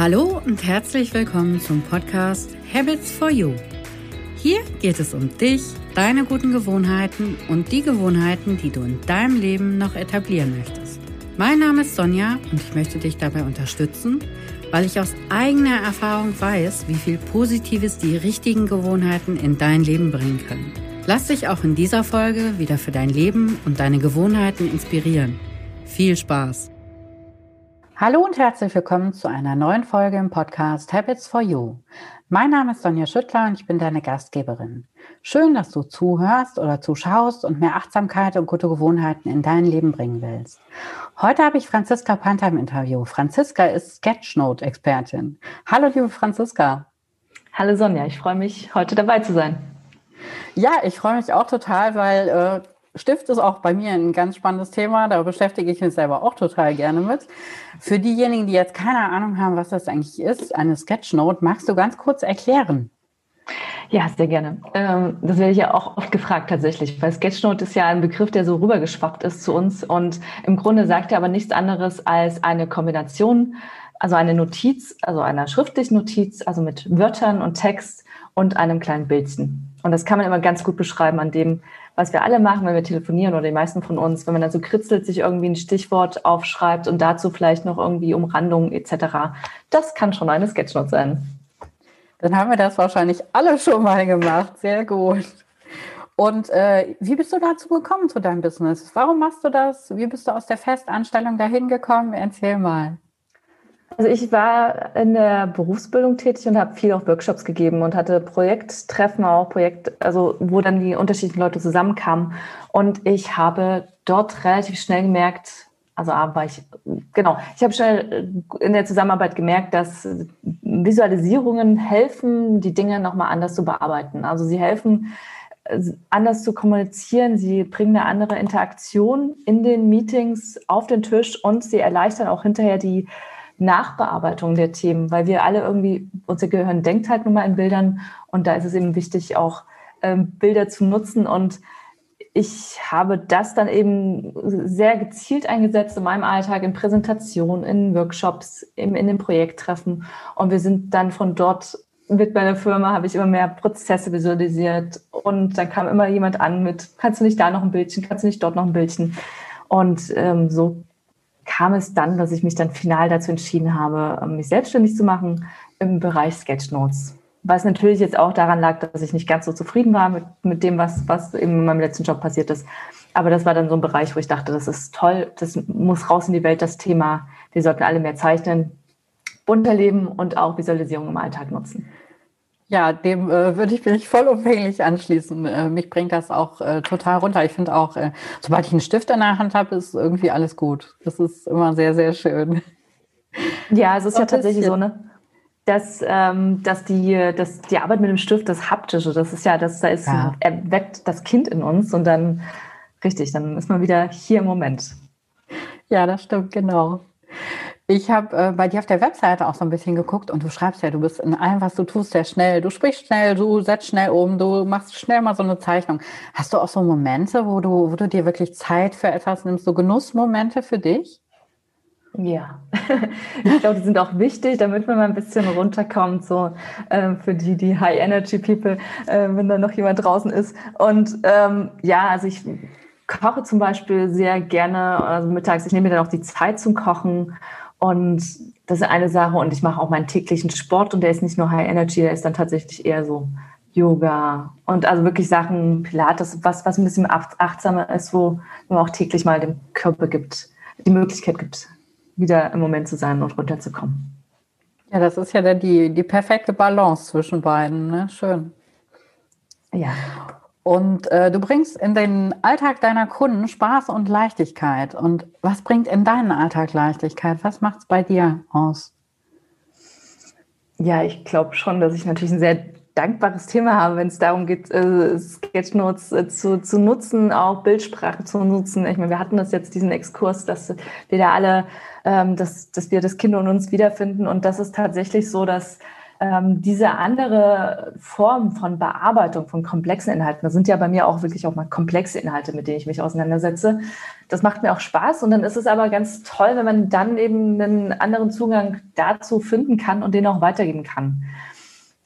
Hallo und herzlich willkommen zum Podcast Habits for You. Hier geht es um dich, deine guten Gewohnheiten und die Gewohnheiten, die du in deinem Leben noch etablieren möchtest. Mein Name ist Sonja und ich möchte dich dabei unterstützen, weil ich aus eigener Erfahrung weiß, wie viel Positives die richtigen Gewohnheiten in dein Leben bringen können. Lass dich auch in dieser Folge wieder für dein Leben und deine Gewohnheiten inspirieren. Viel Spaß! Hallo und herzlich willkommen zu einer neuen Folge im Podcast Habits for You. Mein Name ist Sonja Schüttler und ich bin deine Gastgeberin. Schön, dass du zuhörst oder zuschaust und mehr Achtsamkeit und gute Gewohnheiten in dein Leben bringen willst. Heute habe ich Franziska Panther im Interview. Franziska ist Sketchnote-Expertin. Hallo, liebe Franziska. Hallo Sonja, ich freue mich, heute dabei zu sein. Ja, ich freue mich auch total, weil äh, Stift ist auch bei mir ein ganz spannendes Thema. Da beschäftige ich mich selber auch total gerne mit. Für diejenigen, die jetzt keine Ahnung haben, was das eigentlich ist, eine Sketchnote, magst du ganz kurz erklären? Ja, sehr gerne. Ähm, das werde ich ja auch oft gefragt tatsächlich, weil Sketchnote ist ja ein Begriff, der so rübergeschwappt ist zu uns und im Grunde sagt er aber nichts anderes als eine Kombination, also eine Notiz, also einer schriftlichen Notiz, also mit Wörtern und Text und einem kleinen Bildchen. Und das kann man immer ganz gut beschreiben an dem, was wir alle machen, wenn wir telefonieren oder die meisten von uns, wenn man dann so kritzelt, sich irgendwie ein Stichwort aufschreibt und dazu vielleicht noch irgendwie Umrandungen etc. Das kann schon eine Sketchnote sein. Dann haben wir das wahrscheinlich alle schon mal gemacht. Sehr gut. Und äh, wie bist du dazu gekommen zu deinem Business? Warum machst du das? Wie bist du aus der Festanstellung dahin gekommen? Erzähl mal. Also ich war in der Berufsbildung tätig und habe viel auch Workshops gegeben und hatte Projekttreffen auch, Projekt, also wo dann die unterschiedlichen Leute zusammenkamen. Und ich habe dort relativ schnell gemerkt, also aber ich, genau, ich habe schnell in der Zusammenarbeit gemerkt, dass Visualisierungen helfen, die Dinge nochmal anders zu bearbeiten. Also sie helfen, anders zu kommunizieren, sie bringen eine andere Interaktion in den Meetings auf den Tisch und sie erleichtern auch hinterher die Nachbearbeitung der Themen, weil wir alle irgendwie, unser Gehirn denkt halt nun mal in Bildern und da ist es eben wichtig, auch ähm, Bilder zu nutzen und ich habe das dann eben sehr gezielt eingesetzt in meinem Alltag, in Präsentationen, in Workshops, in, in den Projekttreffen. Und wir sind dann von dort mit meiner Firma, habe ich immer mehr Prozesse visualisiert. Und dann kam immer jemand an mit, kannst du nicht da noch ein Bildchen, kannst du nicht dort noch ein Bildchen. Und ähm, so kam es dann, dass ich mich dann final dazu entschieden habe, mich selbstständig zu machen im Bereich Sketchnotes. Was natürlich jetzt auch daran lag, dass ich nicht ganz so zufrieden war mit, mit dem, was, was in meinem letzten Job passiert ist. Aber das war dann so ein Bereich, wo ich dachte, das ist toll, das muss raus in die Welt, das Thema. Wir sollten alle mehr zeichnen, bunter leben und auch Visualisierung im Alltag nutzen. Ja, dem äh, würde ich mich vollumfänglich anschließen. Äh, mich bringt das auch äh, total runter. Ich finde auch, äh, sobald ich einen Stift in der Hand habe, ist irgendwie alles gut. Das ist immer sehr, sehr schön. Ja, es ist ja tatsächlich so, ne? Dass, ähm, dass, die, dass die Arbeit mit dem Stift, das Haptische, das ist ja, das da ist, ja. erweckt das Kind in uns und dann, richtig, dann ist man wieder hier im Moment. Ja, das stimmt, genau. Ich habe äh, bei dir auf der Webseite auch so ein bisschen geguckt und du schreibst ja, du bist in allem, was du tust, sehr schnell. Du sprichst schnell, du setzt schnell um, du machst schnell mal so eine Zeichnung. Hast du auch so Momente, wo du, wo du dir wirklich Zeit für etwas nimmst, so Genussmomente für dich? Ja, ich glaube, die sind auch wichtig, damit man mal ein bisschen runterkommt, so äh, für die, die High-Energy-People, äh, wenn da noch jemand draußen ist. Und ähm, ja, also ich koche zum Beispiel sehr gerne, also mittags, ich nehme mir dann auch die Zeit zum Kochen und das ist eine Sache. Und ich mache auch meinen täglichen Sport und der ist nicht nur High Energy, der ist dann tatsächlich eher so Yoga und also wirklich Sachen, Pilates, was, was ein bisschen achtsamer ist, wo man auch täglich mal dem Körper gibt, die Möglichkeit gibt, wieder im Moment zu sein und runterzukommen. Ja, das ist ja dann die, die perfekte Balance zwischen beiden. Ne? Schön. Ja. Und äh, du bringst in den Alltag deiner Kunden Spaß und Leichtigkeit. Und was bringt in deinen Alltag Leichtigkeit? Was macht es bei dir aus? Ja, ich glaube schon, dass ich natürlich ein sehr dankbares Thema habe, wenn es darum geht, äh, Sketchnotes äh, zu, zu nutzen, auch Bildsprache zu nutzen. Ich meine, wir hatten das jetzt, diesen Exkurs, dass wir da alle, ähm, dass, dass wir das Kind und uns wiederfinden. Und das ist tatsächlich so, dass ähm, diese andere Form von Bearbeitung von komplexen Inhalten, das sind ja bei mir auch wirklich auch mal komplexe Inhalte, mit denen ich mich auseinandersetze. Das macht mir auch Spaß und dann ist es aber ganz toll, wenn man dann eben einen anderen Zugang dazu finden kann und den auch weitergeben kann.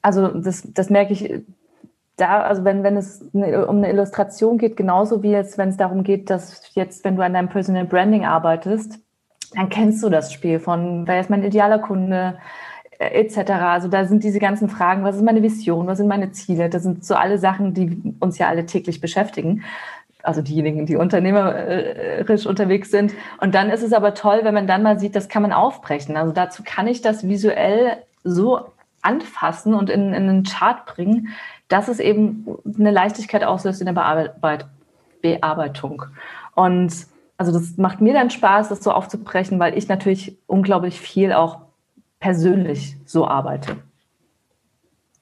Also das, das merke ich da, also wenn, wenn es um eine Illustration geht, genauso wie jetzt, wenn es darum geht, dass jetzt, wenn du an deinem Personal Branding arbeitest, dann kennst du das Spiel von, wer ist mein idealer Kunde, äh, etc. Also da sind diese ganzen Fragen, was ist meine Vision, was sind meine Ziele? Das sind so alle Sachen, die uns ja alle täglich beschäftigen. Also diejenigen, die unternehmerisch unterwegs sind. Und dann ist es aber toll, wenn man dann mal sieht, das kann man aufbrechen. Also dazu kann ich das visuell so anfassen und in, in einen Chart bringen, dass es eben eine Leichtigkeit auslöst in der Bearbeit Bearbeitung. Und also das macht mir dann Spaß, das so aufzubrechen, weil ich natürlich unglaublich viel auch persönlich so arbeite.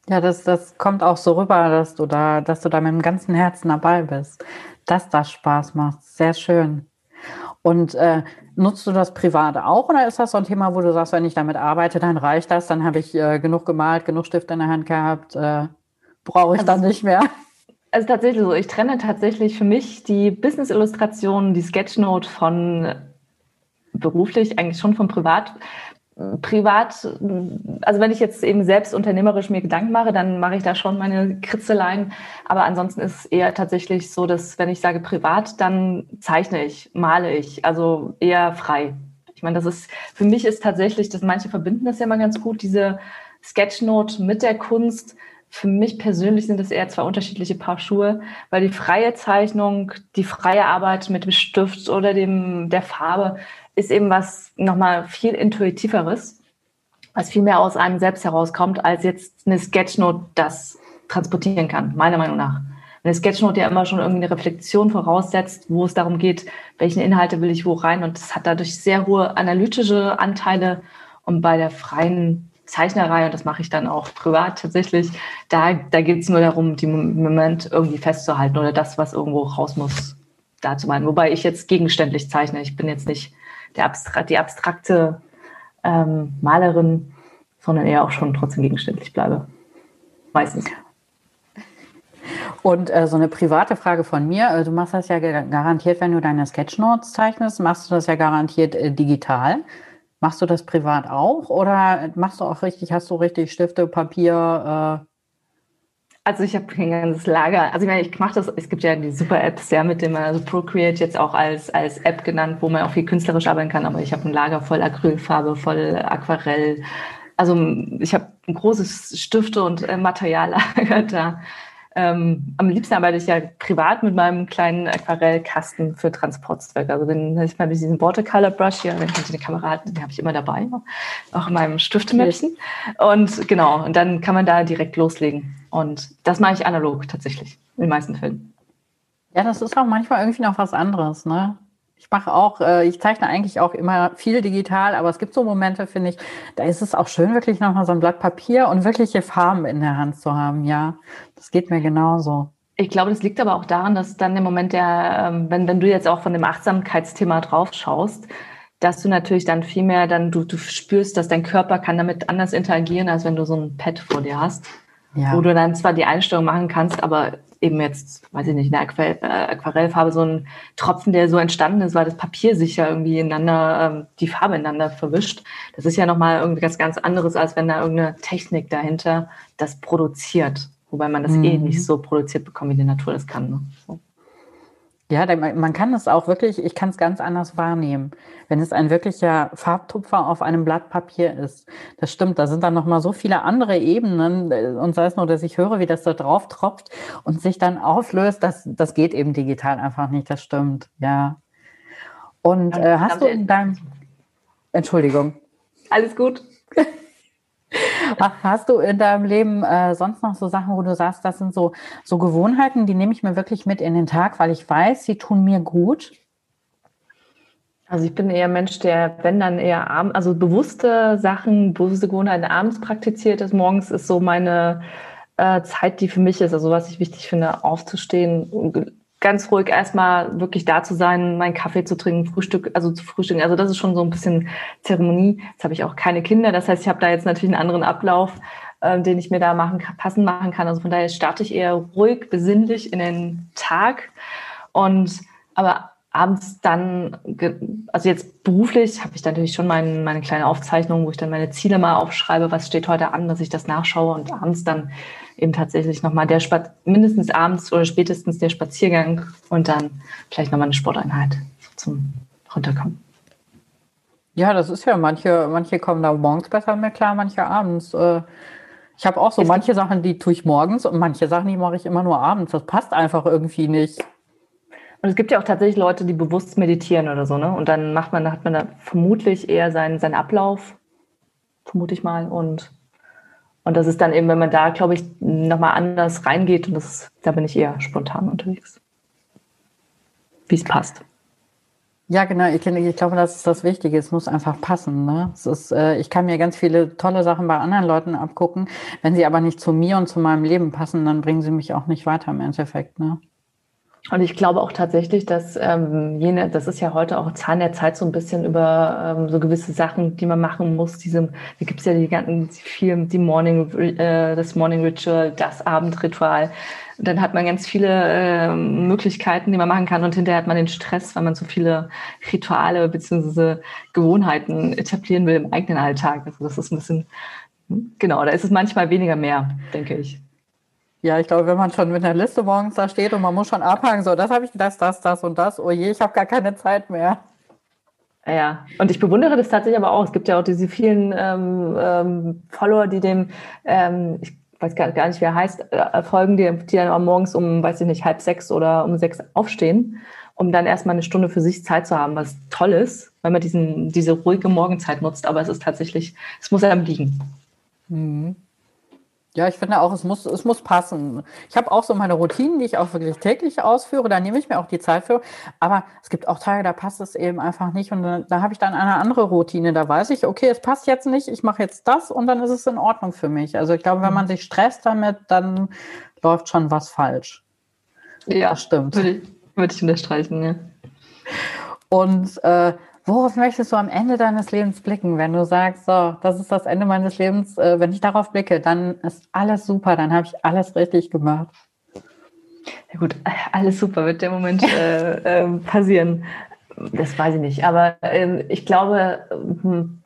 Ja, das, das kommt auch so rüber, dass du da, dass du da mit dem ganzen Herzen dabei bist, dass das Spaß macht. Sehr schön. Und äh, nutzt du das privat auch oder ist das so ein Thema, wo du sagst, wenn ich damit arbeite, dann reicht das, dann habe ich äh, genug gemalt, genug Stift in der Hand gehabt, äh, brauche ich also, dann nicht mehr? Also tatsächlich so, ich trenne tatsächlich für mich die Business-Illustrationen, die Sketchnote von beruflich, eigentlich schon von privat privat, also wenn ich jetzt eben selbst unternehmerisch mir Gedanken mache, dann mache ich da schon meine Kritzeleien. Aber ansonsten ist es eher tatsächlich so, dass wenn ich sage privat, dann zeichne ich, male ich, also eher frei. Ich meine, das ist, für mich ist tatsächlich, dass manche verbinden das ja mal ganz gut, diese Sketchnote mit der Kunst. Für mich persönlich sind das eher zwei unterschiedliche Paar Schuhe, weil die freie Zeichnung, die freie Arbeit mit dem Stift oder dem, der Farbe, ist eben was nochmal viel intuitiveres, was viel mehr aus einem selbst herauskommt, als jetzt eine Sketchnote das transportieren kann, meiner Meinung nach. Eine Sketchnote ja immer schon irgendwie eine Reflexion voraussetzt, wo es darum geht, welche Inhalte will ich wo rein. Und das hat dadurch sehr hohe analytische Anteile. Und bei der freien Zeichnerei, und das mache ich dann auch privat tatsächlich, da, da geht es nur darum, die Moment irgendwie festzuhalten oder das, was irgendwo raus muss, da zu meinen. Wobei ich jetzt gegenständlich zeichne. Ich bin jetzt nicht der Abstra die abstrakte ähm, Malerin, sondern eher auch schon trotzdem gegenständlich bleibe. Meistens. Und äh, so eine private Frage von mir. Äh, du machst das ja garantiert, wenn du deine Sketchnotes zeichnest, machst du das ja garantiert äh, digital. Machst du das privat auch oder machst du auch richtig, hast du richtig Stifte, Papier, äh, also ich habe ein ganzes Lager. Also ich meine, ich mache das, es gibt ja die super Apps, ja, mit dem also Procreate jetzt auch als, als App genannt, wo man auch viel künstlerisch arbeiten kann, aber ich habe ein Lager voll Acrylfarbe, voll Aquarell. Also ich habe ein großes Stifte- und äh, Materiallager da. Ähm, am liebsten arbeite ich ja privat mit meinem kleinen Aquarellkasten für Transportzwecke. Also den ich mal diesen Watercolor Brush hier, wenn ich die Kamera halte, den habe ich immer dabei, auch in meinem Stiftemäppchen. Und genau, und dann kann man da direkt loslegen. Und das mache ich analog tatsächlich, in den meisten Fällen. Ja, das ist auch manchmal irgendwie noch was anderes, ne? Ich mache auch, äh, ich zeichne eigentlich auch immer viel digital, aber es gibt so Momente, finde ich, da ist es auch schön, wirklich nochmal so ein Blatt Papier und wirkliche Farben in der Hand zu haben. Ja, das geht mir genauso. Ich glaube, das liegt aber auch daran, dass dann im Moment der, ähm, wenn, wenn du jetzt auch von dem Achtsamkeitsthema drauf schaust, dass du natürlich dann viel mehr dann, du, du spürst, dass dein Körper kann damit anders interagieren, als wenn du so ein Pad vor dir hast. Ja. Wo du dann zwar die Einstellung machen kannst, aber eben jetzt, weiß ich nicht, eine äh, Aquarellfarbe, so ein Tropfen, der so entstanden ist, weil das Papier sich ja irgendwie ineinander, ähm, die Farbe ineinander verwischt. Das ist ja nochmal irgendwie ganz, ganz anderes, als wenn da irgendeine Technik dahinter das produziert. Wobei man das eh mhm. eh nicht so produziert bekommt, wie die Natur das kann. Ne? So. Ja, man kann es auch wirklich, ich kann es ganz anders wahrnehmen, wenn es ein wirklicher Farbtupfer auf einem Blatt Papier ist. Das stimmt, da sind dann nochmal so viele andere Ebenen äh, und sei es nur, dass ich höre, wie das da drauf tropft und sich dann auflöst, das, das geht eben digital einfach nicht, das stimmt, ja. Und äh, hast du in deinem, Entschuldigung. Alles gut. Hast du in deinem Leben äh, sonst noch so Sachen, wo du sagst, das sind so, so Gewohnheiten, die nehme ich mir wirklich mit in den Tag, weil ich weiß, sie tun mir gut? Also ich bin eher Mensch, der, wenn dann eher abends, also bewusste Sachen, bewusste Gewohnheiten abends praktiziert ist. Morgens ist so meine äh, Zeit, die für mich ist, also was ich wichtig finde, aufzustehen, ganz ruhig erstmal wirklich da zu sein, meinen Kaffee zu trinken, Frühstück, also zu frühstücken. Also das ist schon so ein bisschen Zeremonie. Jetzt habe ich auch keine Kinder, das heißt, ich habe da jetzt natürlich einen anderen Ablauf, äh, den ich mir da machen passend machen kann. Also von daher starte ich eher ruhig, besinnlich in den Tag und aber abends dann, also jetzt beruflich habe ich natürlich schon mein, meine kleine Aufzeichnung, wo ich dann meine Ziele mal aufschreibe, was steht heute an, dass ich das nachschaue und abends dann eben tatsächlich nochmal der Spaz mindestens abends oder spätestens der Spaziergang und dann vielleicht nochmal eine Sporteinheit zum Runterkommen. Ja, das ist ja, manche, manche kommen da morgens besser mit klar, manche abends. Äh, ich habe auch so manche Sachen, die tue ich morgens und manche Sachen, die mache ich immer nur abends. Das passt einfach irgendwie nicht. Und es gibt ja auch tatsächlich Leute, die bewusst meditieren oder so, ne? Und dann macht man, hat man da vermutlich eher seinen, seinen Ablauf, vermute ich mal. Und, und das ist dann eben, wenn man da, glaube ich, nochmal anders reingeht und das, da bin ich eher spontan unterwegs. Wie es passt. Ja, genau. Ich, ich, glaube, das ist das Wichtige. Es muss einfach passen. Ne? Es ist, äh, ich kann mir ganz viele tolle Sachen bei anderen Leuten abgucken. Wenn sie aber nicht zu mir und zu meinem Leben passen, dann bringen sie mich auch nicht weiter im Endeffekt. Ne? Und ich glaube auch tatsächlich, dass ähm, jene, das ist ja heute auch Zahn der Zeit so ein bisschen über ähm, so gewisse Sachen, die man machen muss. Diese, da gibt es ja die ganzen viel, die Morning, äh, das Morning Ritual, das Abendritual. Und dann hat man ganz viele äh, Möglichkeiten, die man machen kann. Und hinterher hat man den Stress, weil man so viele Rituale beziehungsweise Gewohnheiten etablieren will im eigenen Alltag. Also das ist ein bisschen, genau, da ist es manchmal weniger mehr, denke ich. Ja, ich glaube, wenn man schon mit einer Liste morgens da steht und man muss schon abhaken, so, das habe ich, das, das, das und das, oh je, ich habe gar keine Zeit mehr. Ja, und ich bewundere das tatsächlich aber auch. Es gibt ja auch diese vielen ähm, ähm, Follower, die dem, ähm, ich weiß gar, gar nicht, wer heißt, äh, folgen, die, die dann auch morgens um, weiß ich nicht, halb sechs oder um sechs aufstehen, um dann erstmal eine Stunde für sich Zeit zu haben, was toll ist, weil man diesen, diese ruhige Morgenzeit nutzt. Aber es ist tatsächlich, es muss einem liegen. Mhm. Ja, ich finde auch, es muss, es muss passen. Ich habe auch so meine Routinen, die ich auch wirklich täglich ausführe. Da nehme ich mir auch die Zeit für. Aber es gibt auch Tage, da passt es eben einfach nicht. Und da habe ich dann eine andere Routine. Da weiß ich, okay, es passt jetzt nicht. Ich mache jetzt das und dann ist es in Ordnung für mich. Also ich glaube, wenn man mhm. sich stresst damit, dann läuft schon was falsch. Ja, das stimmt. Würde ich, würde ich unterstreichen, ja. Und äh, Worauf möchtest du am Ende deines Lebens blicken, wenn du sagst, so, das ist das Ende meines Lebens, äh, wenn ich darauf blicke, dann ist alles super, dann habe ich alles richtig gemacht. Ja gut, alles super wird der Moment äh, äh, passieren. Das weiß ich nicht, aber ähm, ich glaube, hm,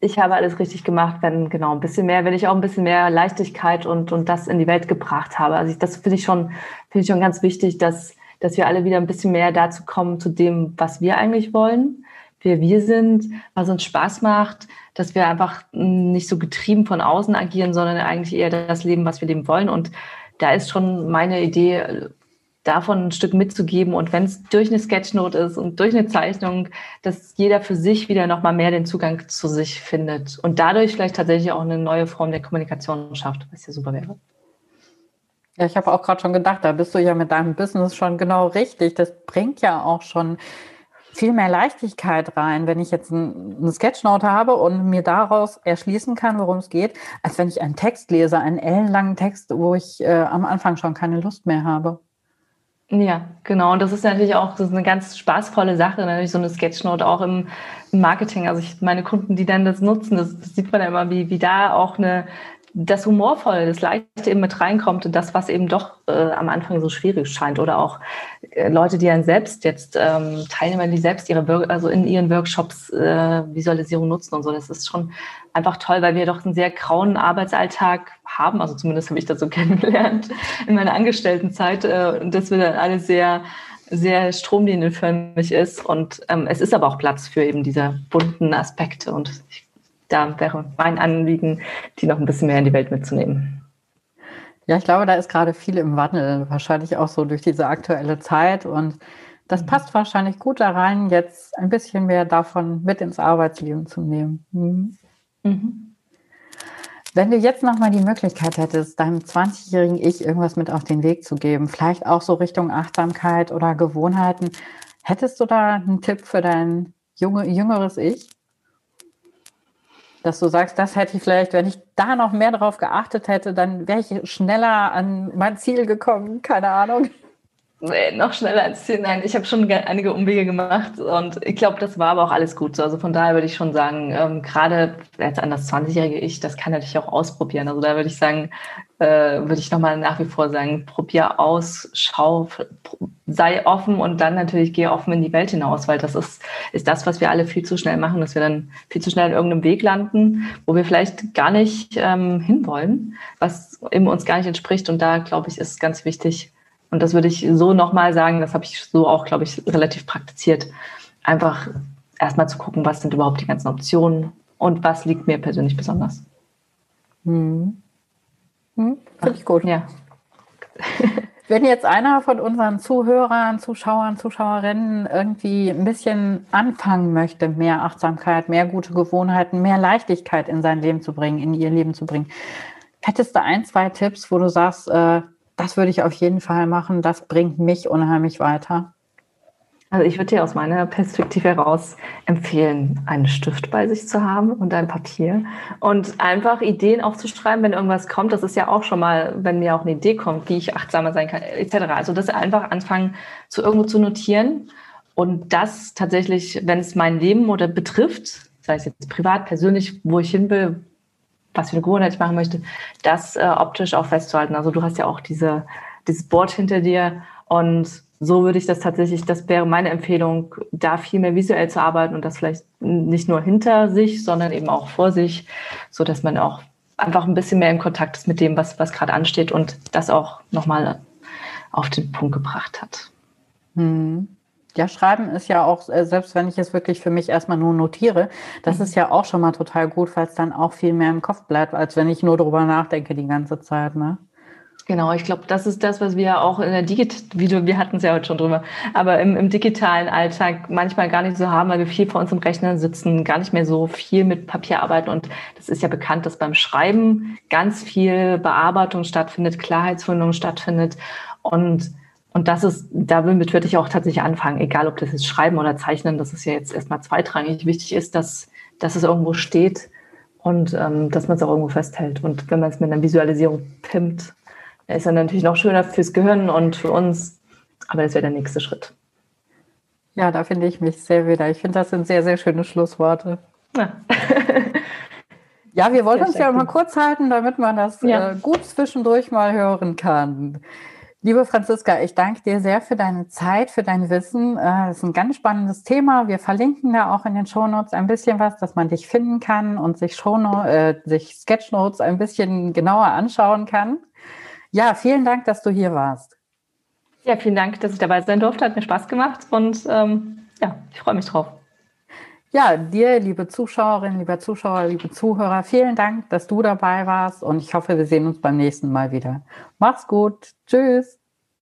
ich habe alles richtig gemacht, wenn genau ein bisschen mehr, wenn ich auch ein bisschen mehr Leichtigkeit und, und das in die Welt gebracht habe. Also ich, das finde ich schon, finde ich schon ganz wichtig, dass, dass wir alle wieder ein bisschen mehr dazu kommen, zu dem, was wir eigentlich wollen wer wir sind, was uns Spaß macht, dass wir einfach nicht so getrieben von außen agieren, sondern eigentlich eher das Leben, was wir leben wollen. Und da ist schon meine Idee, davon ein Stück mitzugeben. Und wenn es durch eine Sketchnote ist und durch eine Zeichnung, dass jeder für sich wieder nochmal mehr den Zugang zu sich findet und dadurch vielleicht tatsächlich auch eine neue Form der Kommunikation schafft, was ja super wäre. Ja, ich habe auch gerade schon gedacht, da bist du ja mit deinem Business schon genau richtig. Das bringt ja auch schon viel mehr Leichtigkeit rein, wenn ich jetzt eine Sketchnote habe und mir daraus erschließen kann, worum es geht, als wenn ich einen Text lese, einen ellenlangen Text, wo ich äh, am Anfang schon keine Lust mehr habe. Ja, genau. Und das ist natürlich auch das ist eine ganz spaßvolle Sache, natürlich so eine Sketchnote auch im, Marketing. Also ich, meine Kunden, die dann das nutzen, das, das sieht man ja immer, wie, wie da auch eine, das Humorvolle, das Leichte eben mit reinkommt und das, was eben doch äh, am Anfang so schwierig scheint. Oder auch Leute, die dann selbst jetzt ähm, Teilnehmer, die selbst ihre also in ihren Workshops äh, Visualisierung nutzen und so. Das ist schon einfach toll, weil wir doch einen sehr grauen Arbeitsalltag haben. Also zumindest habe ich das so kennengelernt in meiner Angestelltenzeit. Äh, und das wird dann alles sehr sehr stromlinienförmig ist. Und ähm, es ist aber auch Platz für eben diese bunten Aspekte. Und ich da wäre mein Anliegen, die noch ein bisschen mehr in die Welt mitzunehmen. Ja, ich glaube, da ist gerade viel im Wandel, wahrscheinlich auch so durch diese aktuelle Zeit. Und das mhm. passt wahrscheinlich gut da rein, jetzt ein bisschen mehr davon mit ins Arbeitsleben zu nehmen. Mhm. Mhm. Wenn du jetzt nochmal die Möglichkeit hättest, deinem 20-jährigen Ich irgendwas mit auf den Weg zu geben, vielleicht auch so Richtung Achtsamkeit oder Gewohnheiten, hättest du da einen Tipp für dein junge, jüngeres Ich? Dass du sagst, das hätte ich vielleicht, wenn ich da noch mehr drauf geachtet hätte, dann wäre ich schneller an mein Ziel gekommen, keine Ahnung. Nee, noch schneller als zehn. Nein, ich habe schon einige Umwege gemacht und ich glaube, das war aber auch alles gut so. Also von daher würde ich schon sagen, ähm, gerade jetzt an das 20-jährige Ich, das kann natürlich auch ausprobieren. Also da würde ich sagen, äh, würde ich nochmal nach wie vor sagen, probier aus, schau, sei offen und dann natürlich geh offen in die Welt hinaus, weil das ist, ist das, was wir alle viel zu schnell machen, dass wir dann viel zu schnell in irgendeinem Weg landen, wo wir vielleicht gar nicht ähm, hinwollen, was eben uns gar nicht entspricht. Und da, glaube ich, ist ganz wichtig, und das würde ich so nochmal sagen, das habe ich so auch, glaube ich, relativ praktiziert. Einfach erstmal zu gucken, was sind überhaupt die ganzen Optionen und was liegt mir persönlich besonders. Hm. Hm, Finde ich gut. Ja. Wenn jetzt einer von unseren Zuhörern, Zuschauern, Zuschauerinnen irgendwie ein bisschen anfangen möchte, mehr Achtsamkeit, mehr gute Gewohnheiten, mehr Leichtigkeit in sein Leben zu bringen, in ihr Leben zu bringen, hättest du ein, zwei Tipps, wo du sagst, äh, das würde ich auf jeden Fall machen. Das bringt mich unheimlich weiter. Also ich würde dir aus meiner Perspektive heraus empfehlen, einen Stift bei sich zu haben und ein Papier und einfach Ideen aufzuschreiben, wenn irgendwas kommt. Das ist ja auch schon mal, wenn mir auch eine Idee kommt, wie ich achtsamer sein kann, etc. Also das einfach anfangen, zu irgendwo zu notieren und das tatsächlich, wenn es mein Leben oder betrifft, sei es jetzt privat, persönlich, wo ich hin will, was für eine Gewohnheit ich machen möchte, das äh, optisch auch festzuhalten. Also du hast ja auch diese, dieses Board hinter dir und so würde ich das tatsächlich, das wäre meine Empfehlung, da viel mehr visuell zu arbeiten und das vielleicht nicht nur hinter sich, sondern eben auch vor sich, so dass man auch einfach ein bisschen mehr in Kontakt ist mit dem, was, was gerade ansteht und das auch nochmal auf den Punkt gebracht hat. Hm. Ja, schreiben ist ja auch, äh, selbst wenn ich es wirklich für mich erstmal nur notiere, das mhm. ist ja auch schon mal total gut, weil es dann auch viel mehr im Kopf bleibt, als wenn ich nur darüber nachdenke die ganze Zeit. Ne? Genau, ich glaube, das ist das, was wir auch in der Digit, wie wir hatten es ja heute schon drüber, aber im, im, digitalen Alltag manchmal gar nicht so haben, weil wir viel vor uns im Rechner sitzen, gar nicht mehr so viel mit Papier arbeiten. Und das ist ja bekannt, dass beim Schreiben ganz viel Bearbeitung stattfindet, Klarheitsfindung stattfindet. Und und das ist, damit würde ich auch tatsächlich anfangen, egal ob das jetzt Schreiben oder Zeichnen, das ist ja jetzt erstmal zweitrangig. Wichtig ist, dass, dass es irgendwo steht und ähm, dass man es auch irgendwo festhält. Und wenn man es mit einer Visualisierung pimmt, ist dann natürlich noch schöner fürs Gehirn und für uns, aber das wäre der nächste Schritt. Ja, da finde ich mich sehr wieder. Ich finde, das sind sehr, sehr schöne Schlussworte. Ja. ja, wir wollen uns ja mal kurz halten, damit man das ja. äh, gut zwischendurch mal hören kann. Liebe Franziska, ich danke dir sehr für deine Zeit, für dein Wissen. Das ist ein ganz spannendes Thema. Wir verlinken da auch in den Shownotes ein bisschen was, dass man dich finden kann und sich, Shownotes, äh, sich Sketchnotes ein bisschen genauer anschauen kann. Ja, vielen Dank, dass du hier warst. Ja, vielen Dank, dass ich dabei sein durfte. Hat mir Spaß gemacht und ähm, ja, ich freue mich drauf. Ja, dir, liebe Zuschauerinnen, lieber Zuschauer, liebe Zuhörer, vielen Dank, dass du dabei warst und ich hoffe, wir sehen uns beim nächsten Mal wieder. Mach's gut. Tschüss.